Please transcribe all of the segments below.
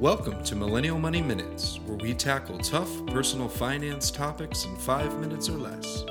Welcome to Millennial Money Minutes, where we tackle tough personal finance topics in five minutes or less.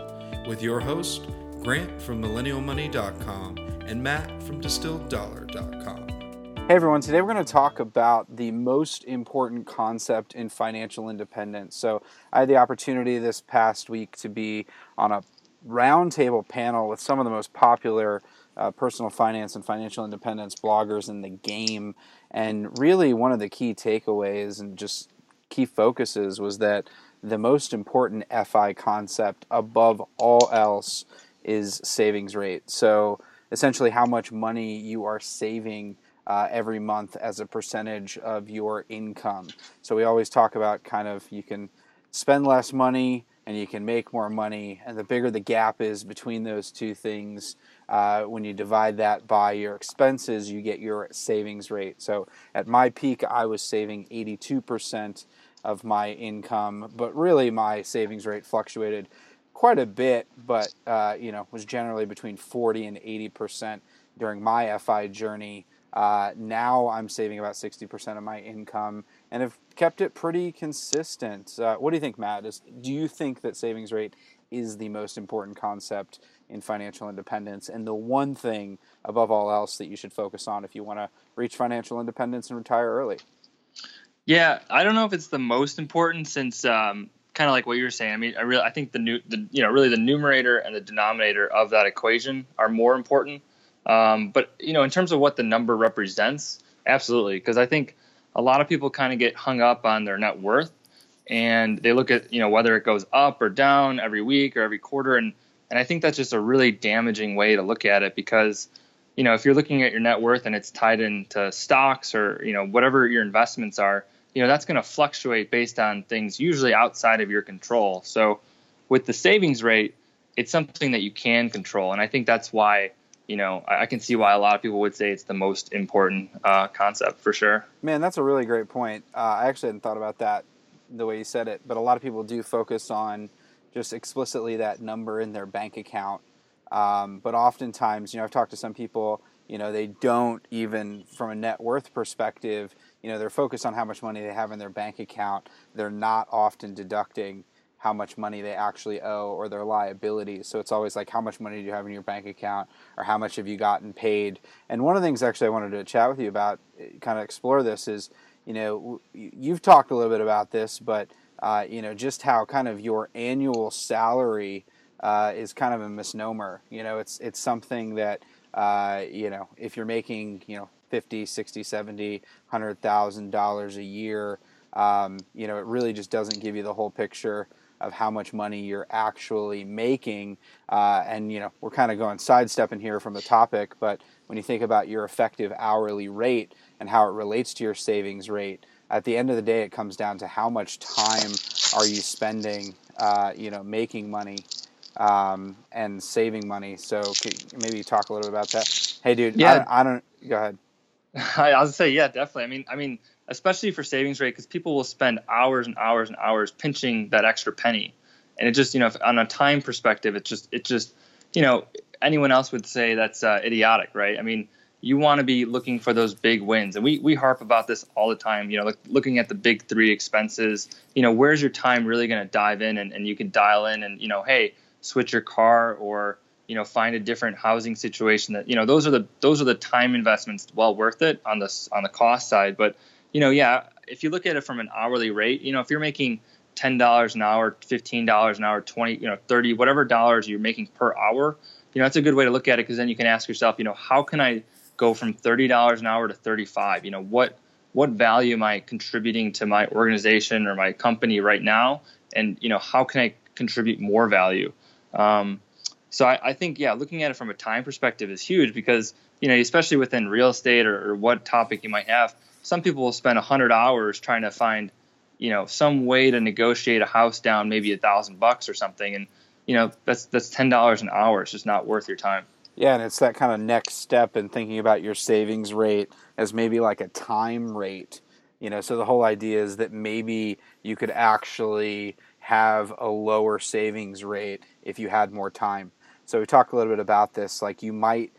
With your host, Grant from MillennialMoney.com and Matt from DistilledDollar.com. Hey everyone, today we're going to talk about the most important concept in financial independence. So, I had the opportunity this past week to be on a roundtable panel with some of the most popular uh, personal finance and financial independence bloggers in the game. And really, one of the key takeaways and just key focuses was that the most important FI concept above all else is savings rate. So, essentially, how much money you are saving uh, every month as a percentage of your income. So we always talk about kind of you can spend less money and you can make more money, and the bigger the gap is between those two things, uh, when you divide that by your expenses, you get your savings rate. So at my peak, I was saving 82% of my income, but really my savings rate fluctuated quite a bit, but uh, you know was generally between 40 and 80% during my FI journey. Uh, now I'm saving about 60% of my income and have kept it pretty consistent. Uh, what do you think, Matt? Is, do you think that savings rate is the most important concept in financial independence and the one thing above all else that you should focus on if you want to reach financial independence and retire early? Yeah, I don't know if it's the most important since um, kind of like what you were saying. I mean, I really I think the new the you know really the numerator and the denominator of that equation are more important um, but you know, in terms of what the number represents, absolutely, because I think a lot of people kind of get hung up on their net worth, and they look at you know whether it goes up or down every week or every quarter, and and I think that's just a really damaging way to look at it because you know if you're looking at your net worth and it's tied into stocks or you know whatever your investments are, you know that's going to fluctuate based on things usually outside of your control. So with the savings rate, it's something that you can control, and I think that's why you know, I, can see why a lot of people would say it's the most important uh, concept for sure. Man, that's a really great point. Uh, I actually hadn't thought about that the way you said it, but a lot of people do focus on just explicitly that number in their bank account. Um, but oftentimes, you know, I've talked to some people, you know, they don't even, from a net worth perspective, you know, they're focused on how much money they have in their bank account. They're not often deducting how much money they actually owe or their liabilities. So it's always like how much money do you have in your bank account or how much have you gotten paid. And one of the things actually I wanted to chat with you about, eh, kind of explore this is, you know, you've talked a little bit about this, but uh, you know, just how kind of your annual salary uh, is kind of a misnomer. You know, it's it's something that uh, you know, if you're making, you know, 50, 60, 70, 100,000 dollars a year, um, you know, it really just doesn't give you the whole picture of how much money you're actually making. Uh, and you know, we're kind of going sidestepping here from the topic, but when you think about your effective hourly rate and how it relates to your savings rate, at the end of the day, it comes down to how much time are you spending, uh, you know, making money um, and saving money. So maybe talk a little bit about that. Hey, dude, yeah. I, I don't. Go ahead. I'll say, yeah, definitely. I mean, I mean, especially for savings rate, because people will spend hours and hours and hours pinching that extra penny, and it just, you know, on a time perspective, it's just, it just, you know, anyone else would say that's uh, idiotic, right? I mean, you want to be looking for those big wins, and we we harp about this all the time. You know, look, looking at the big three expenses. You know, where's your time really going to dive in, and, and you can dial in, and you know, hey, switch your car or you know find a different housing situation that you know those are the those are the time investments well worth it on the on the cost side but you know, yeah, if you look at it from an hourly rate, you know, if you're making ten dollars an hour, fifteen dollars an hour, twenty, you know, thirty, whatever dollars you're making per hour, you know, that's a good way to look at it because then you can ask yourself, you know, how can I go from thirty dollars an hour to thirty-five? You know, what what value am I contributing to my organization or my company right now? And you know, how can I contribute more value? Um, so I, I, think, yeah, looking at it from a time perspective is huge because you know, especially within real estate or, or what topic you might have some people will spend 100 hours trying to find you know some way to negotiate a house down maybe a thousand bucks or something. And you know that's that's ten dollars an hour. It's just not worth your time. Yeah and it's that kind of next step in thinking about your savings rate as maybe like a time rate. You know so the whole idea is that maybe you could actually have a lower savings rate if you had more time. So we talked a little bit about this. Like you might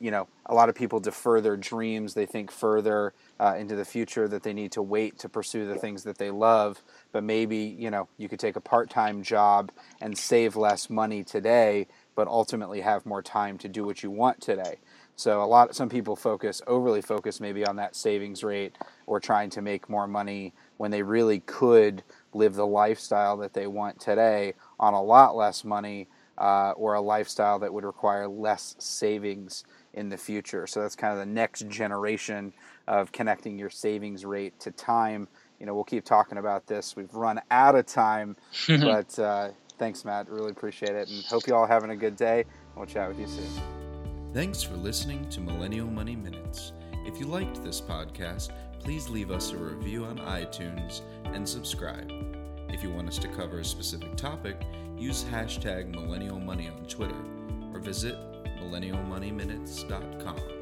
you know, a lot of people defer their dreams. They think further uh, into the future that they need to wait to pursue the things that they love. But maybe, you know, you could take a part time job and save less money today, but ultimately have more time to do what you want today. So a lot, some people focus overly focus maybe on that savings rate or trying to make more money when they really could live the lifestyle that they want today on a lot less money uh, or a lifestyle that would require less savings in the future. So that's kind of the next generation of connecting your savings rate to time. You know, we'll keep talking about this. We've run out of time, but uh, thanks, Matt. Really appreciate it, and hope you all having a good day. We'll chat with you soon. Thanks for listening to Millennial Money Minutes. If you liked this podcast, please leave us a review on iTunes and subscribe. If you want us to cover a specific topic, use hashtag millennial money on Twitter or visit millennialmoneyminutes.com.